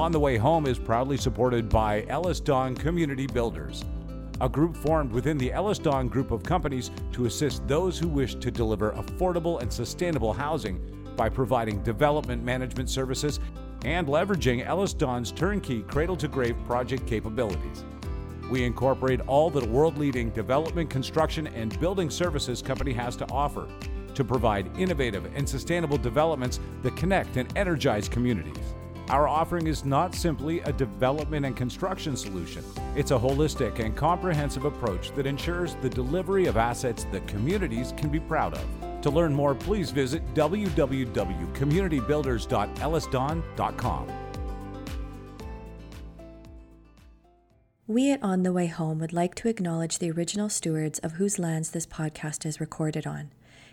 On the Way Home is proudly supported by EllisDon Community Builders, a group formed within the EllisDon group of companies to assist those who wish to deliver affordable and sustainable housing by providing development management services and leveraging EllisDon's turnkey cradle to grave project capabilities. We incorporate all that a world leading development, construction, and building services company has to offer to provide innovative and sustainable developments that connect and energize communities. Our offering is not simply a development and construction solution, it's a holistic and comprehensive approach that ensures the delivery of assets that communities can be proud of. To learn more, please visit www.communitybuilders.ellisdon.com. We at On the Way Home would like to acknowledge the original stewards of whose lands this podcast is recorded on.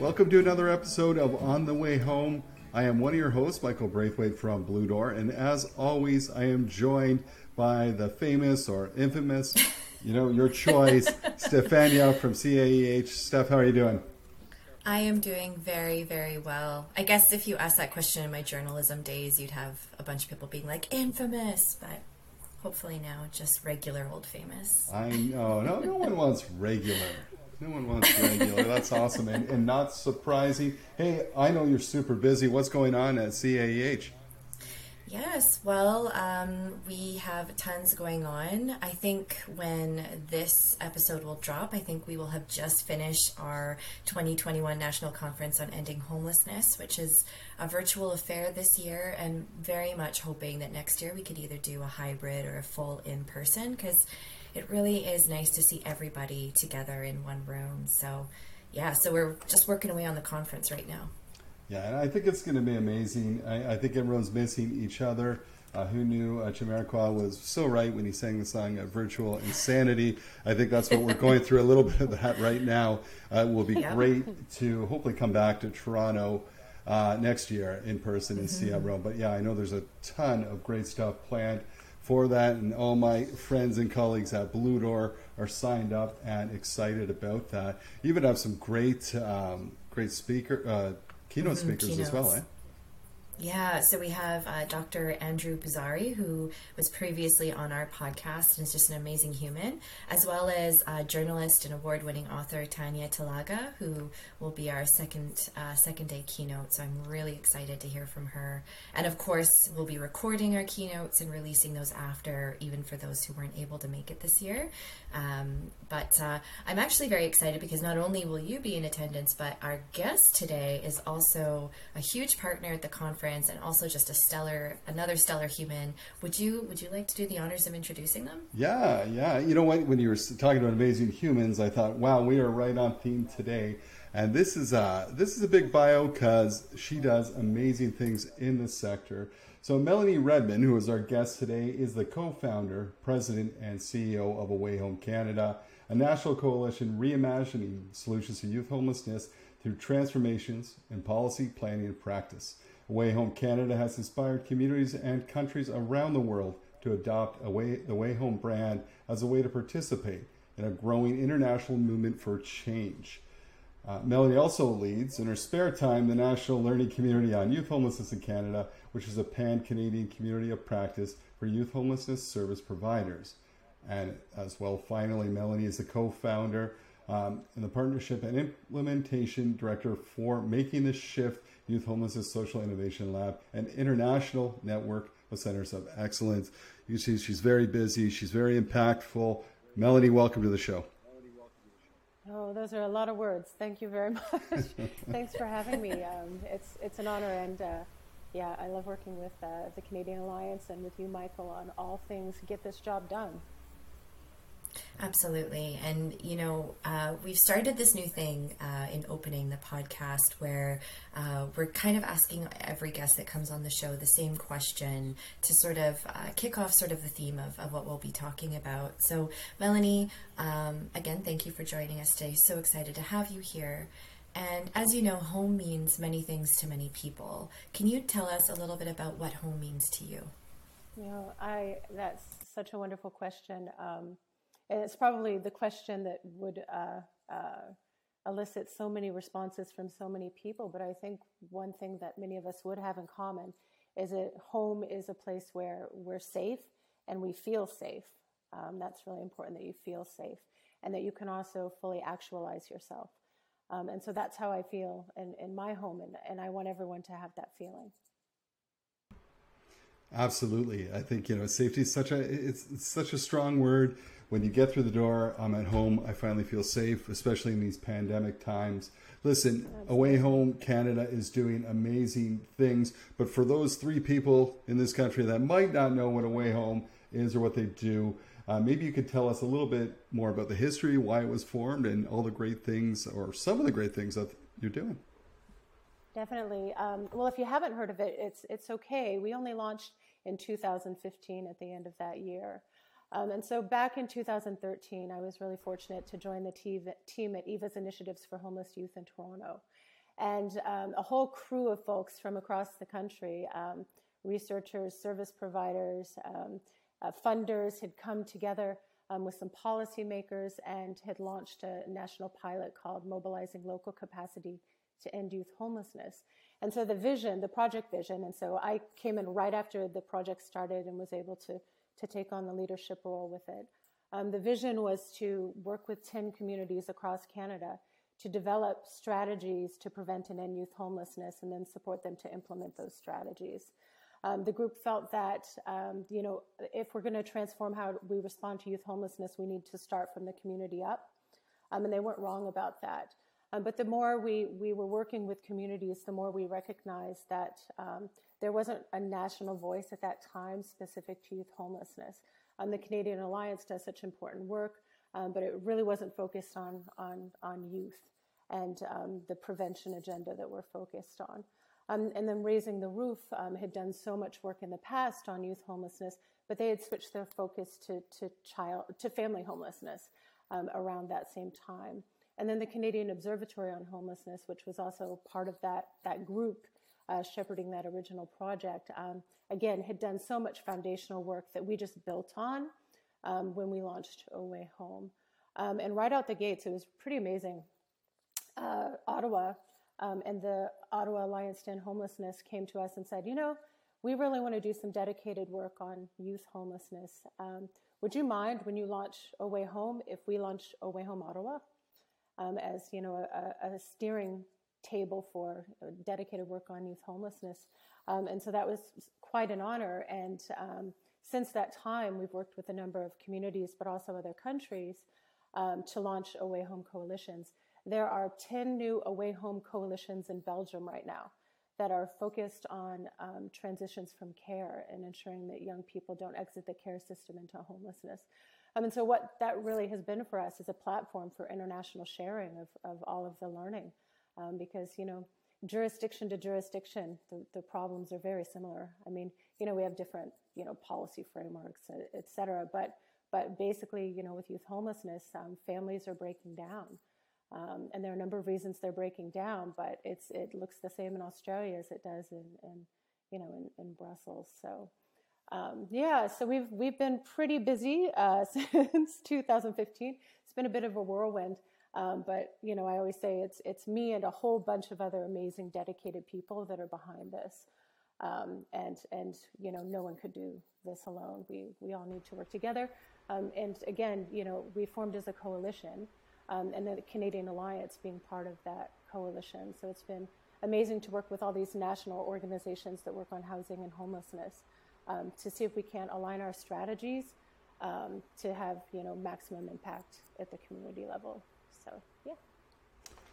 Welcome to another episode of On the Way Home. I am one of your hosts, Michael Braithwaite from Blue Door, and as always, I am joined by the famous or infamous, you know, your choice, Stefania from CAEH. Steph, how are you doing? I am doing very, very well. I guess if you asked that question in my journalism days, you'd have a bunch of people being like, infamous, but hopefully now just regular old famous. I know. No, no one wants regular. No one wants regular. That's awesome. And, and not surprising. Hey, I know you're super busy. What's going on at CAEH? Yes, well, um, we have tons going on. I think when this episode will drop, I think we will have just finished our 2021 National Conference on Ending Homelessness, which is a virtual affair this year, and very much hoping that next year we could either do a hybrid or a full in person because it really is nice to see everybody together in one room. So, yeah, so we're just working away on the conference right now. Yeah, and I think it's going to be amazing. I, I think everyone's missing each other. Uh, who knew uh, Jamiroquai was so right when he sang the song uh, "Virtual Insanity"? I think that's what we're going through a little bit of that right now. Uh, it will be yeah. great to hopefully come back to Toronto uh, next year in person in mm-hmm. Seattle. But yeah, I know there's a ton of great stuff planned for that, and all my friends and colleagues at Blue Door are signed up and excited about that. You even have some great, um, great speaker, uh, keynote mm-hmm, speakers keynotes. as well, eh? Yeah, so we have uh, Dr. Andrew Boozary, who was previously on our podcast and is just an amazing human, as well as uh, journalist and award-winning author Tanya Talaga, who will be our second uh, second day keynote. So I'm really excited to hear from her. And of course, we'll be recording our keynotes and releasing those after, even for those who weren't able to make it this year. Um, but uh, I'm actually very excited because not only will you be in attendance, but our guest today is also a huge partner at the conference and also just a stellar, another stellar human. Would you Would you like to do the honors of introducing them? Yeah, yeah. You know what? When you were talking about amazing humans, I thought, wow, we are right on theme today. And this is a this is a big bio because she does amazing things in the sector. So Melanie Redman, who is our guest today, is the co-founder, president, and CEO of A Way Home Canada, a national coalition reimagining solutions to youth homelessness through transformations in policy, planning, and practice. A Way Home Canada has inspired communities and countries around the world to adopt the Way Home brand as a way to participate in a growing international movement for change. Uh, Melanie also leads, in her spare time, the National Learning Community on Youth Homelessness in Canada, which is a pan Canadian community of practice for youth homelessness service providers. And as well, finally, Melanie is the co founder um, and the partnership and implementation director for Making the Shift Youth Homelessness Social Innovation Lab, an international network of centers of excellence. You see, she's very busy, she's very impactful. Melanie, welcome to the show. Oh, those are a lot of words. Thank you very much. Thanks for having me. Um, it's it's an honor, and uh, yeah, I love working with uh, the Canadian Alliance and with you, Michael, on all things get this job done. Absolutely. And, you know, uh, we've started this new thing uh, in opening the podcast where uh, we're kind of asking every guest that comes on the show the same question to sort of uh, kick off sort of the theme of, of what we'll be talking about. So, Melanie, um, again, thank you for joining us today. So excited to have you here. And as you know, home means many things to many people. Can you tell us a little bit about what home means to you? You know, I that's such a wonderful question. Um, and it's probably the question that would uh, uh, elicit so many responses from so many people. But I think one thing that many of us would have in common is that home is a place where we're safe and we feel safe. Um, that's really important that you feel safe and that you can also fully actualize yourself. Um, and so that's how I feel in, in my home, and, and I want everyone to have that feeling. Absolutely, I think you know safety is such a it's, it's such a strong word when you get through the door, I'm at home. I finally feel safe, especially in these pandemic times. Listen, A Way Home Canada is doing amazing things, but for those three people in this country that might not know what A Way Home is or what they do, uh, maybe you could tell us a little bit more about the history, why it was formed, and all the great things, or some of the great things that you're doing. Definitely. Um, well, if you haven't heard of it, it's it's okay. We only launched in 2015 at the end of that year. Um, and so back in 2013, I was really fortunate to join the team at Eva's Initiatives for Homeless Youth in Toronto. And um, a whole crew of folks from across the country, um, researchers, service providers, um, uh, funders had come together um, with some policymakers and had launched a national pilot called Mobilizing Local Capacity to End Youth Homelessness. And so the vision, the project vision, and so I came in right after the project started and was able to to take on the leadership role with it. Um, the vision was to work with 10 communities across Canada to develop strategies to prevent and end youth homelessness and then support them to implement those strategies. Um, the group felt that, um, you know, if we're going to transform how we respond to youth homelessness, we need to start from the community up. Um, and they weren't wrong about that. Um, but the more we, we were working with communities, the more we recognized that um, there wasn't a national voice at that time specific to youth homelessness. Um, the Canadian Alliance does such important work, um, but it really wasn't focused on, on, on youth and um, the prevention agenda that we're focused on. Um, and then Raising the Roof had done so much work in the past on youth homelessness, but they had switched their focus to, to, child, to family homelessness around that same time. And then the Canadian Observatory on Homelessness, which was also part of that, that group uh, shepherding that original project, um, again, had done so much foundational work that we just built on um, when we launched A Way Home. Um, and right out the gates, it was pretty amazing. Uh, Ottawa um, and the Ottawa Alliance to End Homelessness came to us and said, you know, we really want to do some dedicated work on youth homelessness. Um, would you mind when you launch A Way Home if we launch A Way Home Ottawa? Um, as you know a, a, steering table for dedicated work on youth homelessness. Um, and so that was quite an honor. And um, since that time, we've worked with a number of communities, but also other countries, um, to launch A Way Home coalitions. There are 10 new A Way Home coalitions in Belgium right now that are focused on um, transitions from care and ensuring that young people don't exit the care system into homelessness. Um, and so what that really has been for us is a platform for international sharing of, of all of the learning. Um, because, you know, jurisdiction to jurisdiction, the, the problems are very similar. I mean, you know, we have different, you know, policy frameworks, et cetera. But, but basically, you know, with youth homelessness, um, families are breaking down. Um, and there are a number of reasons they're breaking down, but it's, it looks the same in Australia as it does in, in you know, in, in Brussels. So, um, yeah, so we've we've been pretty busy uh, since 2015. It's been a bit of a whirlwind, um, but you know I always say it's it's me and a whole bunch of other amazing, dedicated people that are behind this, um, and and you know no one could do this alone. We we all need to work together, um, and again, you know we formed as a coalition, um, and the Canadian Alliance being part of that coalition. So it's been amazing to work with all these national organizations that work on housing and homelessness um, to see if we can align our strategies um, to have you know maximum impact at the community level. So yeah.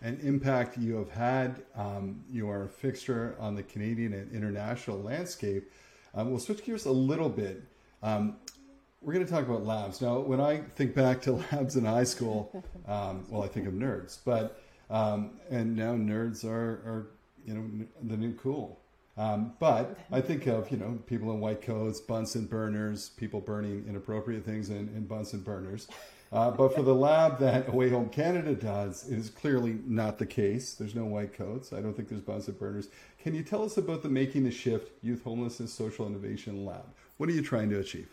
An impact you have had. Um, you are a fixture on the Canadian and international landscape. Um, we'll switch gears a little bit. Um, we're going to talk about labs now. When I think back to labs in high school, um, well, I think of nerds, but and now nerds are, are you know the new cool. Um, but I think of you know people in white coats, Bunsen burners, people burning inappropriate things in, in Bunsen burners. Uh, but for the lab that A Way Home Canada does, it is clearly not the case. There's no white coats. I don't think there's Bunsen burners. Can you tell us about the Making the Shift Youth Homelessness Social Innovation Lab? What are you trying to achieve?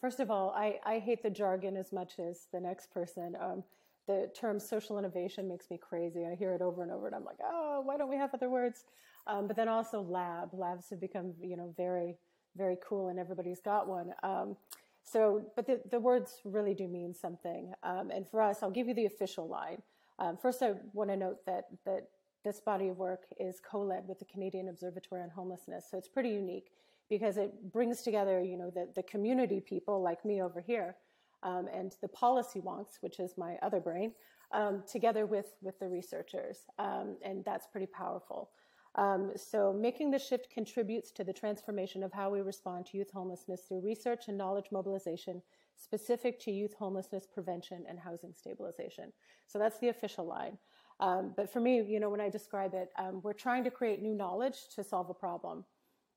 First of all, I, I hate the jargon as much as the next person. Um, the term social innovation makes me crazy. I hear it over and over, and I'm like, oh, why don't we have other words? Um, but then also lab. Labs have become, you know, very, very cool, and everybody's got one. Um, so, but the, the words really do mean something. Um, and for us, I'll give you the official line. Um, first, I want to note that that this body of work is co-led with the Canadian Observatory on Homelessness, so it's pretty unique because it brings together, you know, the, the community people like me over here, um, and the policy wonks, which is my other brain, um, together with with the researchers, um, and that's pretty powerful. Um, so, making the shift contributes to the transformation of how we respond to youth homelessness through research and knowledge mobilization specific to youth homelessness prevention and housing stabilization. So, that's the official line. Um, but for me, you know, when I describe it, um, we're trying to create new knowledge to solve a problem.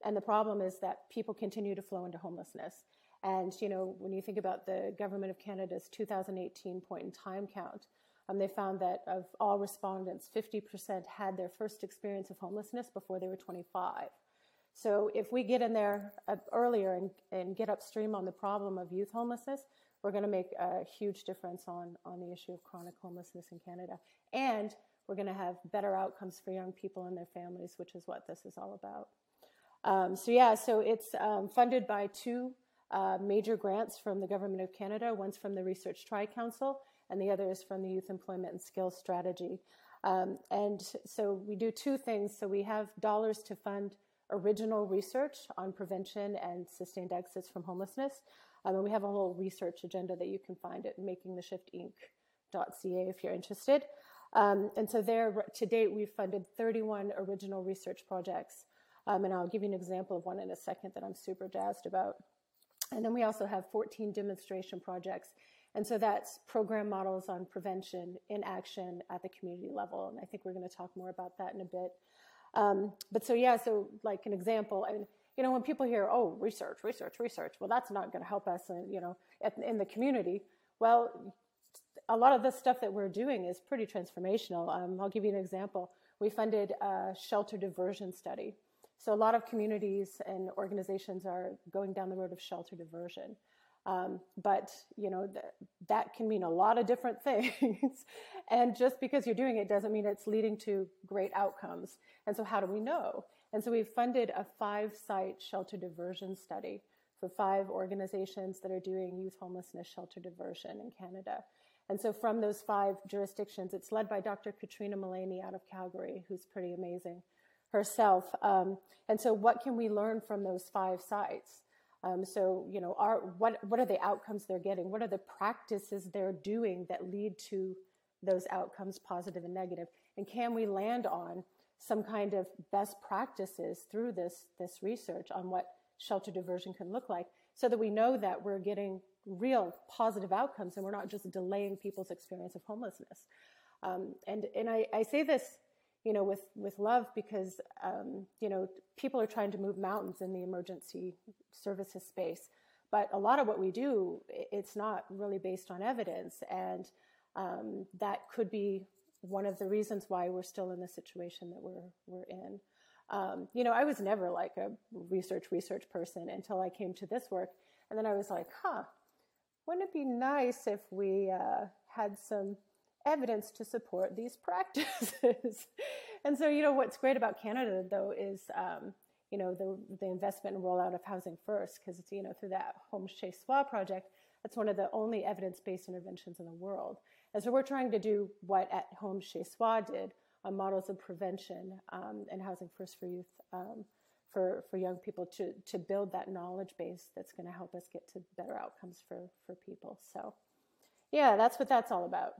And the problem is that people continue to flow into homelessness. And, you know, when you think about the Government of Canada's 2018 point in time count, um, they found that of all respondents, 50% had their first experience of homelessness before they were 25. So if we get in there uh, earlier and, and get upstream on the problem of youth homelessness, we're going to make a huge difference on, on the issue of chronic homelessness in Canada. And we're going to have better outcomes for young people and their families, which is what this is all about. Um, so, yeah, so it's um, funded by two uh, major grants from the Government of Canada. One's from the Research Tri Council, and the other is from the Youth Employment and Skills Strategy. Um, and so we do two things. So we have dollars to fund original research on prevention and sustained exits from homelessness. Um, and we have a whole research agenda that you can find at makingtheshiftinc.ca if you're interested. Um, and so there, to date, we've funded 31 original research projects. Um, and I'll give you an example of one in a second that I'm super jazzed about. And then we also have 14 demonstration projects and so that's program models on prevention in action at the community level. And I think we're going to talk more about that in a bit. Um, but so, yeah, so like an example, I mean, you know, when people hear, oh, research, research, research, well, that's not going to help us, in, you know, at, in the community. Well, a lot of the stuff that we're doing is pretty transformational. Um, I'll give you an example. We funded a shelter diversion study. So a lot of communities and organizations are going down the road of shelter diversion. Um, but you know th- that can mean a lot of different things, and just because you're doing it doesn't mean it's leading to great outcomes. And so, how do we know? And so, we've funded a five-site shelter diversion study for five organizations that are doing youth homelessness shelter diversion in Canada. And so, from those five jurisdictions, it's led by Dr. Katrina Milaney out of Calgary, who's pretty amazing herself. Um, and so, what can we learn from those five sites? Um, so, you know, are, what, what are the outcomes they're getting? What are the practices they're doing that lead to those outcomes, positive and negative? And can we land on some kind of best practices through this, this research on what shelter diversion can look like so that we know that we're getting real positive outcomes and we're not just delaying people's experience of homelessness. Um, and and I, I say this you know, with, with love because, um, you know, people are trying to move mountains in the emergency services space. But a lot of what we do, it's not really based on evidence. And um, that could be one of the reasons why we're still in the situation that we're, we're in. Um, you know, I was never like a research, research person until I came to this work. And then I was like, huh, wouldn't it be nice if we uh, had some evidence to support these practices. and so, you know, what's great about Canada, though, is, um, you know, the, the investment and rollout of Housing First, because it's, you know, through that Home Chez Soi project, that's one of the only evidence based interventions in the world. And so we're trying to do what at Home Chez Soi did on models of prevention um, and Housing First for Youth. Um, for, for young people to, to build that knowledge base that's going to help us get to better outcomes for, for people. So, yeah, that's what that's all about.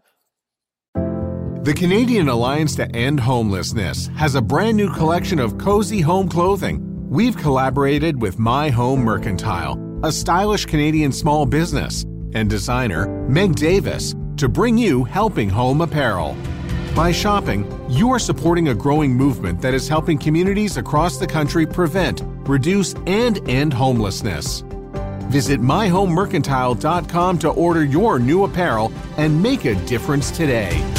The Canadian Alliance to End Homelessness has a brand new collection of cozy home clothing. We've collaborated with My Home Mercantile a stylish Canadian small business, and designer Meg Davis to bring you Helping Home Apparel. By shopping, you are supporting a growing movement that is helping communities across the country prevent, reduce, and end homelessness. Visit myhomemercantile.com to order your new apparel and make a difference today.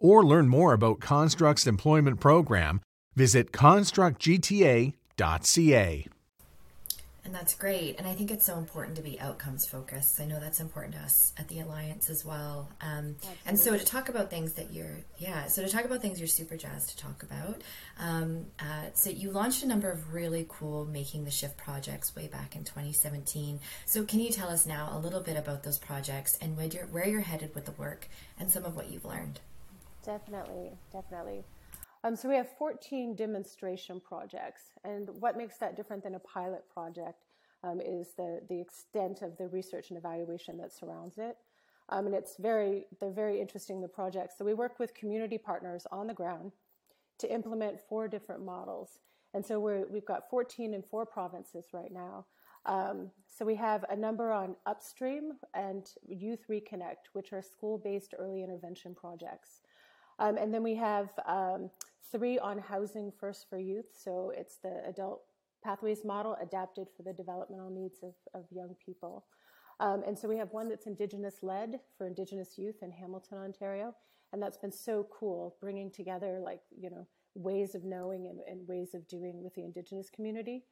or learn more about Construct's employment program, visit constructgta.ca. And that's great. And I think it's so important to be outcomes focused. I know that's important to us at the Alliance as well. Um, and so to talk about things that you're, yeah, so to talk about things you're super jazzed to talk about. Um, uh, so you launched a number of really cool Making the Shift projects way back in 2017. So can you tell us now a little bit about those projects and where you're, where you're headed with the work and some of what you've learned? Definitely, definitely. Um, so we have 14 demonstration projects, and what makes that different than a pilot project um, is the the extent of the research and evaluation that surrounds it. Um, and it's very they're very interesting the projects. So we work with community partners on the ground to implement four different models, and so we're we've got 14 in four provinces right now. Um, so we have a number on upstream and Youth Reconnect, which are school-based early intervention projects. Um, and then we have um, three on housing first for youth. So it's the adult pathways model adapted for the developmental needs of, of young people. Um, and so we have one that's Indigenous led for Indigenous youth in Hamilton, Ontario. And that's been so cool, bringing together like, you know, ways of knowing and, and ways of doing with the Indigenous community.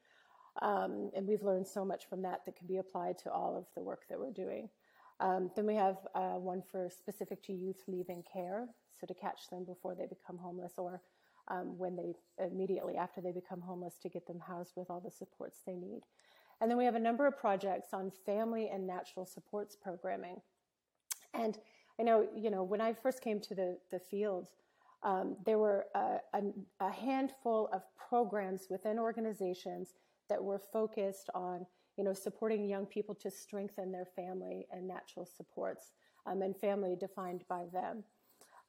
Um, and we've learned so much from that that can be applied to all of the work that we're doing. Um, then we have uh, one for specific to youth leaving care so to catch them before they become homeless or um, when they immediately after they become homeless to get them housed with all the supports they need. And then we have a number of projects on family and natural supports programming. And I know, you know, when I first came to the, the field, um, there were a, a, a handful of programs within organizations that were focused on, you know, supporting young people to strengthen their family and natural supports, um, and family defined by them.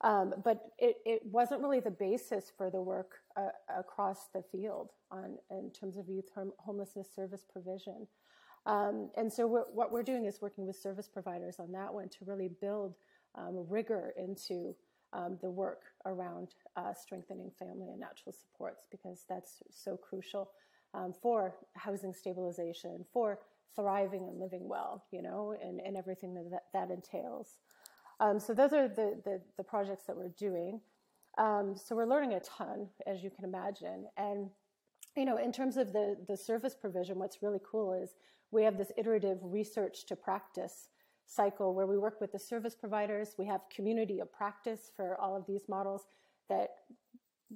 Um, but it, it, wasn't really the basis for the work uh, across the field on in terms of youth hom- homelessness service provision. Um, and so we're, what we're doing is working with service providers on that one to really build um, rigor into um, the work around uh, strengthening family and natural supports because that's so crucial um, for housing stabilization, for thriving and living well, you know, and, and everything that that entails. Um, so those are the, the, the, projects that we're doing. Um, so we're learning a ton, as you can imagine. And, you know, in terms of the, the service provision, what's really cool is we have this iterative research to practice cycle where we work with the service providers. We have community of practice for all of these models that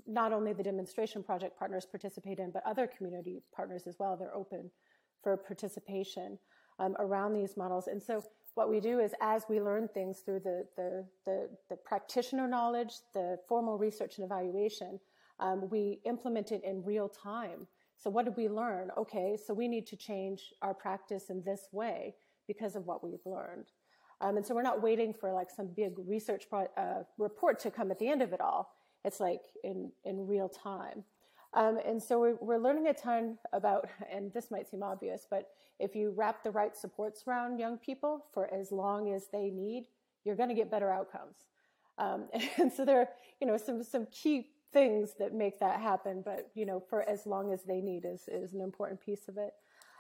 not only the demonstration project partners participate in, but other community partners as well. They're open for participation um, around these models. And so what we do is as we learn things through the, the, the, the practitioner knowledge, the formal research and evaluation, um, we implement it in real time. So what did we learn? Okay, so we need to change our practice in this way because of what we've learned. Um, and so we're not waiting for like some big research pro- uh, report to come at the end of it all. It's like in, in real time. Um, and so we're, learning a ton about, and this might seem obvious, but if you wrap the right supports around young people for as long as they need, you're going to get better outcomes. Um, and so there are, you know, some, some key things that make that happen, but, you know, for as long as they need is, is an important piece of it.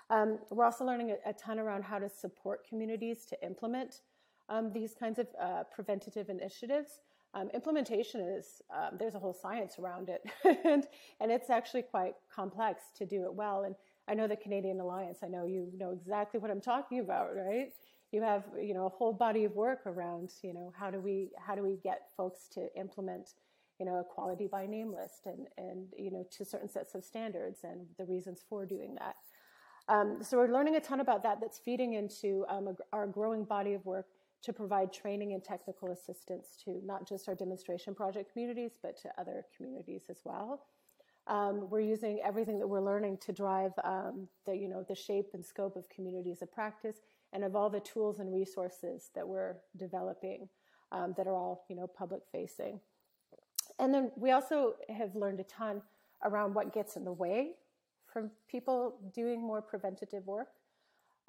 Um, we're also learning a, a, ton around how to support communities to implement um, these kinds of uh, preventative initiatives. Um, implementation is um, there's a whole science around it, and and it's actually quite complex to do it well. And I know the Canadian Alliance. I know you know exactly what I'm talking about, right? You have you know a whole body of work around you know how do we how do we get folks to implement you know a quality by name list and and you know to certain sets of standards and the reasons for doing that. Um, so we're learning a ton about that. That's feeding into um, our growing body of work to provide training and technical assistance to not just our demonstration project communities, but to other communities as well. Um, we're using everything that we're learning to drive um, the, you know, the shape and scope of communities of practice and of all the tools and resources that we're developing um, that are all, you know, public facing. And then we also have learned a ton around what gets in the way from people doing more preventative work.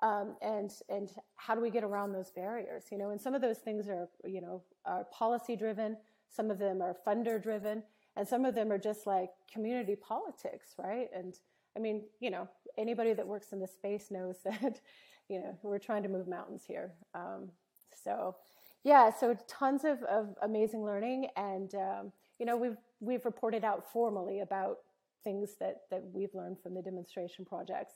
Um, and and how do we get around those barriers? You know, and some of those things are you know are policy driven, some of them are funder driven, and some of them are just like community politics, right? And I mean, you know, anybody that works in the space knows that you know we're trying to move mountains here. Um, so yeah, so tons of, of amazing learning, and um, you know we've we've reported out formally about things that that we've learned from the demonstration projects.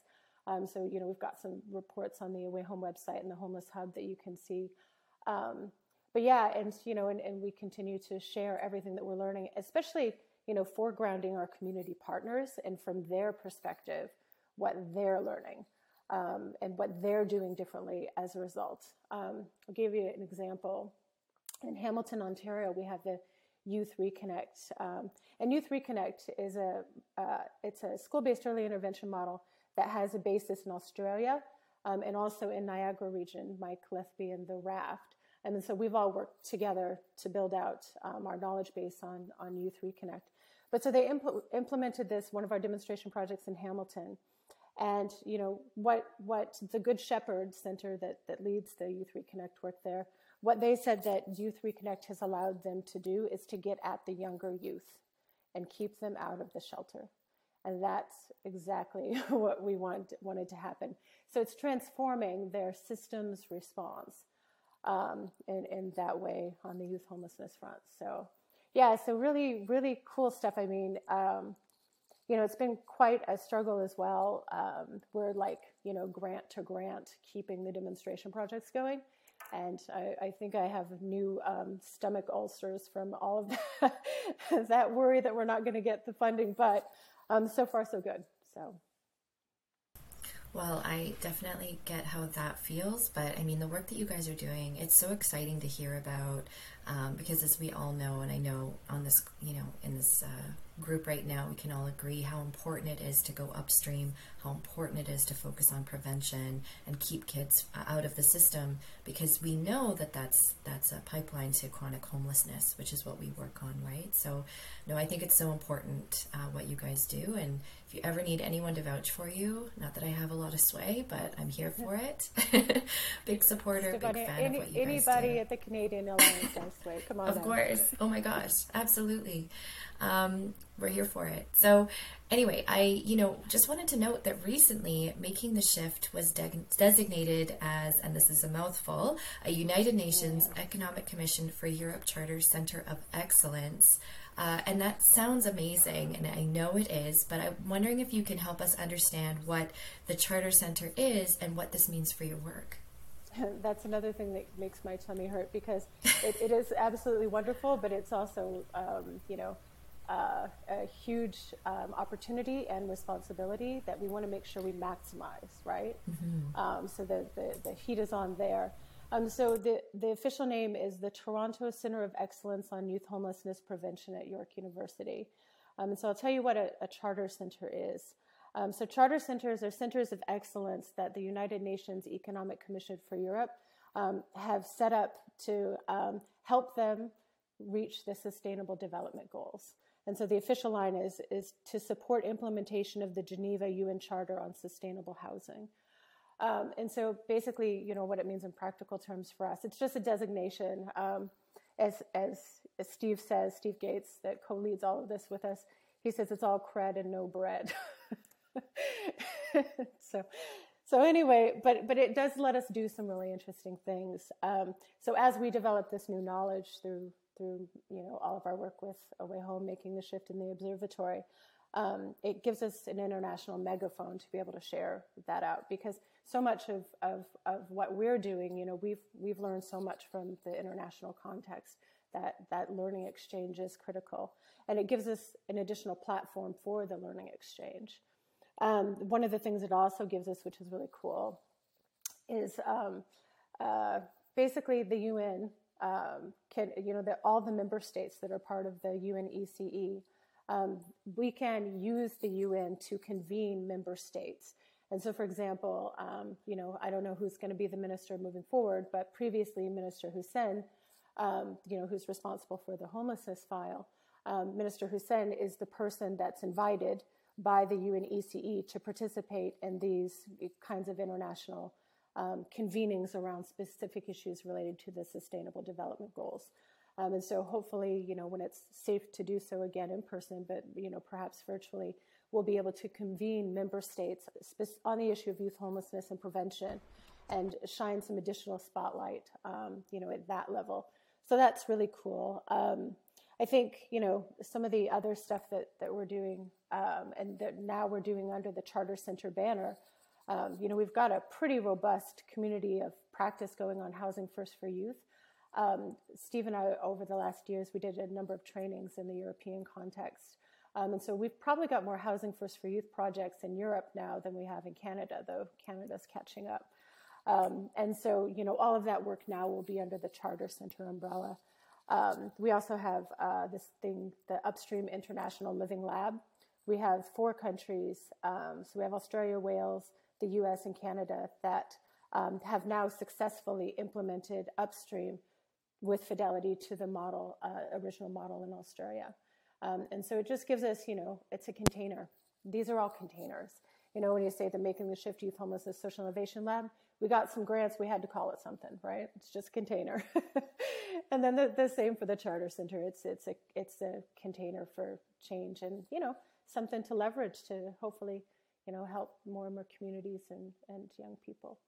Um, so, you know, we've got some reports on the A Way Home website and the Homeless Hub that you can see. Um, but yeah, and, you know, and, and we continue to share everything that we're learning, especially, you know, foregrounding our community partners and from their perspective, what they're learning um, and what they're doing differently as a result. Um, I'll give you an example. In Hamilton, Ontario, we have the Youth Reconnect, um, and Youth Reconnect is a uh, it's a school-based early intervention model that has a basis in Australia um, and also in Niagara region, Mike Lethby and the Raft. And so we've all worked together to build out um, our knowledge base on, on Youth Reconnect. But so they impl- implemented this, one of our demonstration projects in Hamilton. And, you know, what, what the Good Shepherd Center that, that leads the Youth Reconnect work there, what they said that Youth Reconnect has allowed them to do is to get at the younger youth and keep them out of the shelter. And that's exactly what we want, wanted to happen. So it's transforming their systems response um, in, in that way on the youth homelessness front. So, yeah, so really, really cool stuff. I mean, um, you know, it's been quite a struggle as well. Um, we're like, you know, grant to grant, keeping the demonstration projects going. And I, I think I have new um, stomach ulcers from all of that, that worry that we're not going to get the funding. But um, so far, so good. So. Well, I definitely get how that feels, but I mean, the work that you guys are doing, it's so exciting to hear about um, because, as we all know, and I know on this, you know, in this uh, group right now, we can all agree how important it is to go upstream, how important it is to focus on prevention and keep kids uh, out of the system because we know that that's that's a pipeline to chronic homelessness, which is what we work on, right? So, no, I think it's so important uh, what you guys do, and if you ever need anyone to vouch for you, not that I have a lot of sway, but I'm here for it. big supporter, big fan any, of what you anybody guys do. at the Canadian Alliance Come on, of course. Oh my gosh, absolutely um, we're here for it. So, anyway, I, you know, just wanted to note that recently Making the Shift was de- designated as, and this is a mouthful, a United Nations Economic Commission for Europe Charter Center of Excellence. Uh, and that sounds amazing, and I know it is, but I'm wondering if you can help us understand what the Charter Center is and what this means for your work. that's another thing that makes my tummy hurt because it, it is absolutely wonderful, but it's also, um, you know, uh, a huge um, opportunity and responsibility that we want to make sure we maximize, right? Mm-hmm. Um, so the, the, the, heat is on there. Um, so the, the official name is the Toronto Center of Excellence on Youth Homelessness Prevention at York University. Um, and so I'll tell you what a, a charter center is. Um, so charter centers are centers of excellence that the United Nations Economic Commission for Europe um, have set up to help them reach the sustainable development goals. And so the official line is, is to support implementation of the Geneva UN Charter on Sustainable Housing. Um, and so basically, you know, what it means in practical terms for us, it's just a designation. Um, as, as, as Steve says, Steve Gaetz, that co-leads all of this with us, he says it's all cred and no bread. so, so anyway, but but it does let us do some really interesting things. Um, so as we develop this new knowledge through through you know all of our work with A Way Home, making the shift in the observatory, um, it gives us an international megaphone to be able to share that out because so much of, of, of what we're doing, you know, we've we've learned so much from the international context that that learning exchange is critical, and it gives us an additional platform for the learning exchange. Um, one of the things it also gives us, which is really cool, is um, uh, basically the UN um, can, you know, all the member states that are part of the UNECE, um, we can use the UN to convene member states. And so, for example, um, you know, I don't know who's going to be the minister moving forward, but previously Minister Hussen, um, you know, who's responsible for the homelessness file, Minister Hussen is the person that's invited by the UNECE to participate in these kinds of international um, convenings around specific issues related to the Sustainable Development Goals. Um, and so, hopefully, you know, when it's safe to do so again in person, but you know, perhaps virtually, we'll be able to convene member states on the issue of youth homelessness and prevention, and shine some additional spotlight, um, you know, at that level. So that's really cool. Um, I think you know some of the other stuff that that we're doing, um, and that now we're doing under the Charter Center banner. Um, you know, we've got a pretty robust community of practice going on Housing First for Youth. Um, Steve and I, over the last years, we did a number of trainings in the European context. Um, and so we've probably got more Housing First for Youth projects in Europe now than we have in Canada, though Canada's catching up. Um, and so, you know, all of that work now will be under the Charter Center umbrella. Um, we also have uh, this thing, the Upstream International Living Lab. We have four countries. Um, so we have Australia, Wales, the US and Canada that um, have now successfully implemented upstream with fidelity to the model, uh, original model in Australia. Um, and so it just gives us, you know, it's a container. These are all containers. You know, when you say the Making the Shift Youth Homelessness Social Innovation Lab, we got some grants, we had to call it something, right? It's just container. and then the, the, same for the Charter Center. It's, it's, a, it's a container for change and, you know, something to leverage to hopefully you know, help more and more communities and, and young people.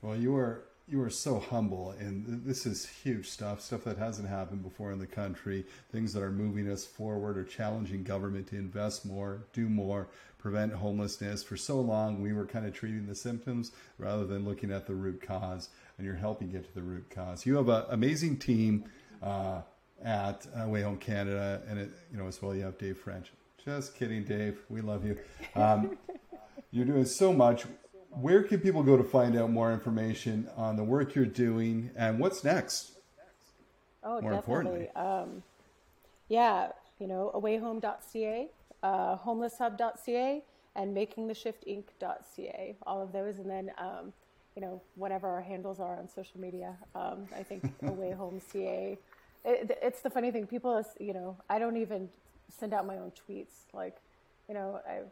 Well, you are you are so humble, and this is huge stuff. Stuff that hasn't happened before in the country. Things that are moving us forward, or challenging government to invest more, do more, prevent homelessness. For so long, we were kind of treating the symptoms rather than looking at the root cause. And you're helping get to the root cause. You have an amazing team uh, at uh, Way Home Canada, and it, you know as well. You have Dave French. Just kidding, Dave. We love you. Um, you're doing so much. Where can people go to find out more information on the work you're doing and what's next? Oh, more definitely. Um, yeah, you know, awayhome.ca, uh, homelesshub.ca, and makingtheshiftinc.ca. All of those, and then um, you know whatever our handles are on social media. Um, I think awayhomeca. It, it's the funny thing. People, you know, I don't even send out my own tweets. Like, you know, I,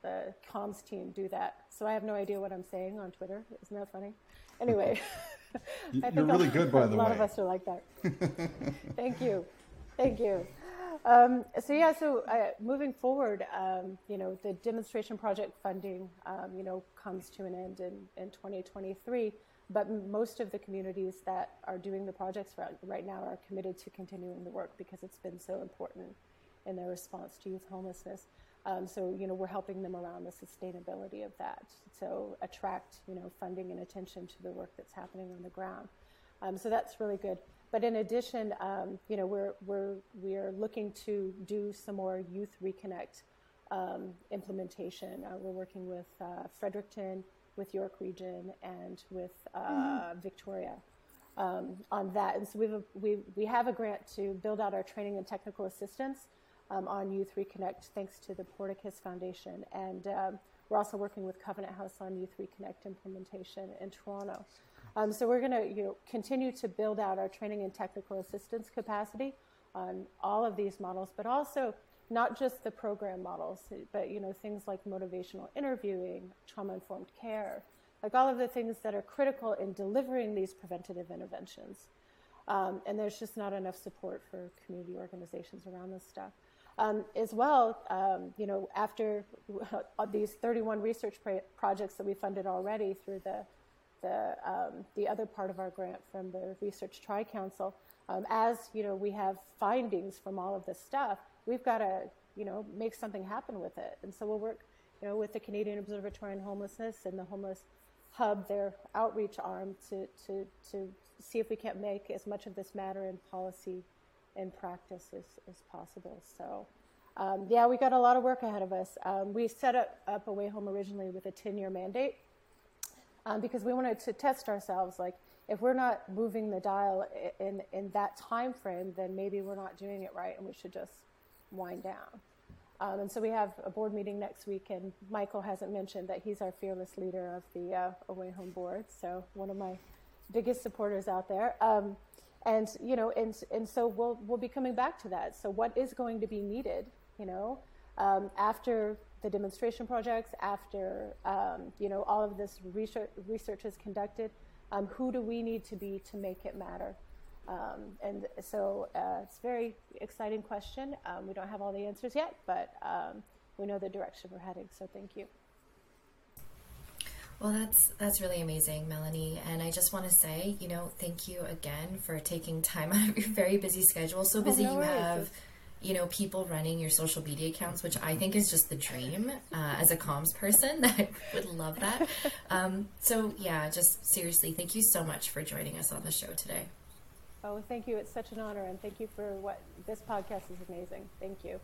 the comms team do that. So I have no idea what I'm saying on Twitter. Isn't that funny? Anyway, I You're really good, by the way. A lot of us are like that. Thank you. Thank you. Um, so yeah, so uh, moving forward, um, you know, the demonstration project funding, um, you know, comes to an end in, in 2023. But most of the communities that are doing the projects right, right now are committed to continuing the work because it's been so important in their response to youth homelessness. Um, so, you know, we're helping them around the sustainability of that. So, attract, you know, funding and attention to the work that's happening on the ground. Um, so that's really good. But in addition, um, you know, we're we're we're looking to do some more youth reconnect um, implementation. Uh, we're working with uh, Fredericton, with York Region, and with uh, mm-hmm. Victoria. Um, on that, and so we've a, we we have a grant to build out our training and technical assistance um, on Youth Reconnect, thanks to the Porticus Foundation. And um, we're also working with Covenant House on Youth Reconnect implementation in Toronto. Um, so we're going to you know, continue to build out our training and technical assistance capacity on all of these models, but also not just the program models, but you know things like motivational interviewing, trauma-informed care, like all of the things that are critical in delivering these preventative interventions. Um, and there's just not enough support for community organizations around this stuff. Um, as well, um, you know, after these 31 research projects that we funded already through the the, um, the other part of our grant from the Research Tri Council, um, as you know, we have findings from all of this stuff. We've got to, you know, make something happen with it, and so we'll work, you know, with the Canadian Observatory on Homelessness and the Homeless Hub, their outreach arm, to to to see if we can't make as much of this matter in policy in practice as, as possible. So, um, yeah, we got a lot of work ahead of us. Um, we set up, up A Way Home originally with a 10 year mandate um, because we wanted to test ourselves. Like, if we're not moving the dial in, in that time frame, then maybe we're not doing it right and we should just wind down. Um, and so we have a board meeting next week, and Michael hasn't mentioned that he's our fearless leader of the uh, A Way Home Board, so one of my biggest supporters out there. Um, and you know, and and so we'll we'll be coming back to that. So what is going to be needed you know, um, after the demonstration projects, after, um, you know, all of this research, research is conducted, um, who do we need to be to make it matter? Um, and so uh, it's a very exciting question. Um, we don't have all the answers yet, but um, we know the direction we're heading. So thank you. Well, that's that's really amazing, Melanie. And I just want to say, you know, thank you again for taking time out of your very busy schedule. So busy oh, no you worries. have you know, people running your social media accounts, which I think is just the dream uh, as a comms person. I would love that. Um, so, yeah, just seriously, thank you so much for joining us on the show today. Oh, thank you. It's such an honor. And thank you for what this podcast is amazing. Thank you.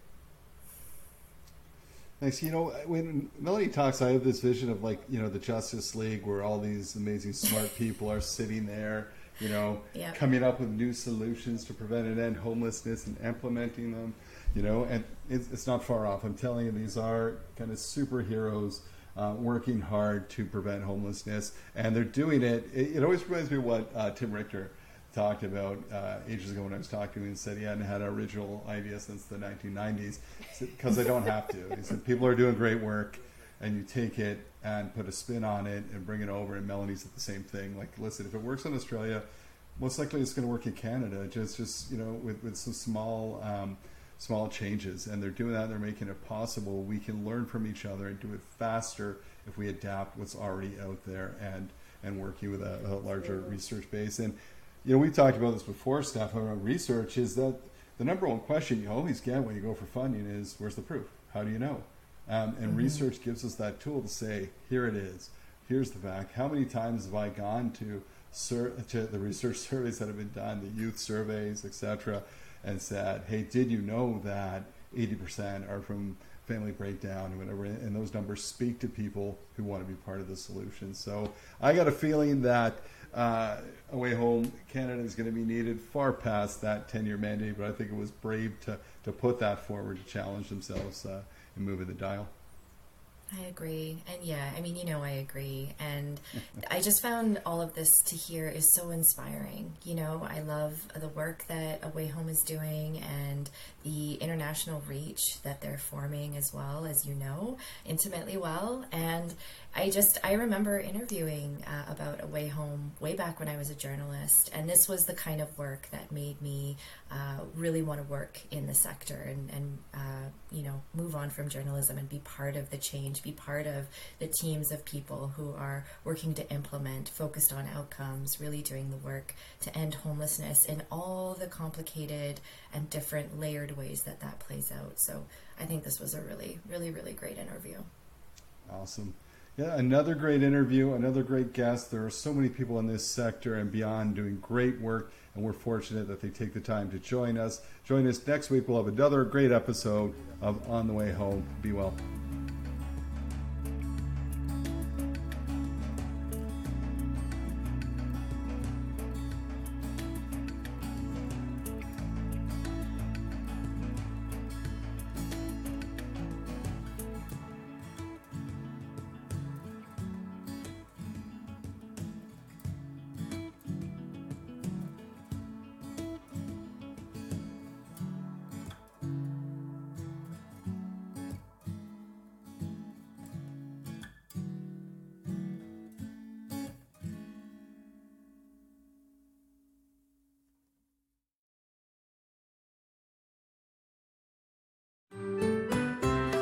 Thanks. You know, when Melanie talks, I have this vision of like, you know, the Justice League where all these amazing smart people are sitting there you know, yep. coming up with new solutions to prevent and end homelessness and implementing them, you know, and it's, it's not far off. I'm telling you, these are kind of superheroes uh, working hard to prevent homelessness, and they're doing it. It, it always reminds me of what uh, Tim Richter talked about uh, ages ago when I was talking to him and said he hadn't had an original idea since the 1990s because they don't have to. He said people are doing great work and you take it and put a spin on it and bring it over. And Melanie's at the same thing. Like, listen, if it works in Australia, most likely it's going to work in Canada. Just, just you know, with, with some small, um, small changes, and they're doing that. They're making it possible. We can learn from each other and do it faster if we adapt what's already out there and and working with a, a larger research base. And you know, we talked about this before, Steph, around research. Is that the number one question you always get when you go for funding is, "Where's the proof? How do you know?" Um, and mm-hmm. research gives us that tool to say, here it is. Here's the fact. How many times have I gone to, sur- to the research surveys that have been done, the youth surveys, etc., and said, hey, did you know that 80% are from family breakdown and whatever? And those numbers speak to people who want to be part of the solution. So I got a feeling that uh, A Way Home Canada is going to be needed far past that 10 year mandate, but I think it was brave to, to put that forward to challenge themselves. Uh, and moving the dial. I agree. And yeah, I mean, you know, I agree. And I just found all of this to hear is so inspiring. You know, I love the work that A Way Home is doing and the international reach that they're forming as well, as you know, intimately well. And I just I remember interviewing uh, about A Way Home way back when I was a journalist, and this was the kind of work that made me uh, really want to work in the sector and and uh, you know move on from journalism and be part of the change, be part of the teams of people who are working to implement, focused on outcomes, really doing the work to end homelessness in all the complicated and different layered ways that that plays out. So I think this was a really really really great interview. Awesome. Yeah, another great interview, another great guest. There are so many people in this sector and beyond doing great work, and we're fortunate that they take the time to join us. Join us next week. We'll have another great episode of On the Way Home. Be well.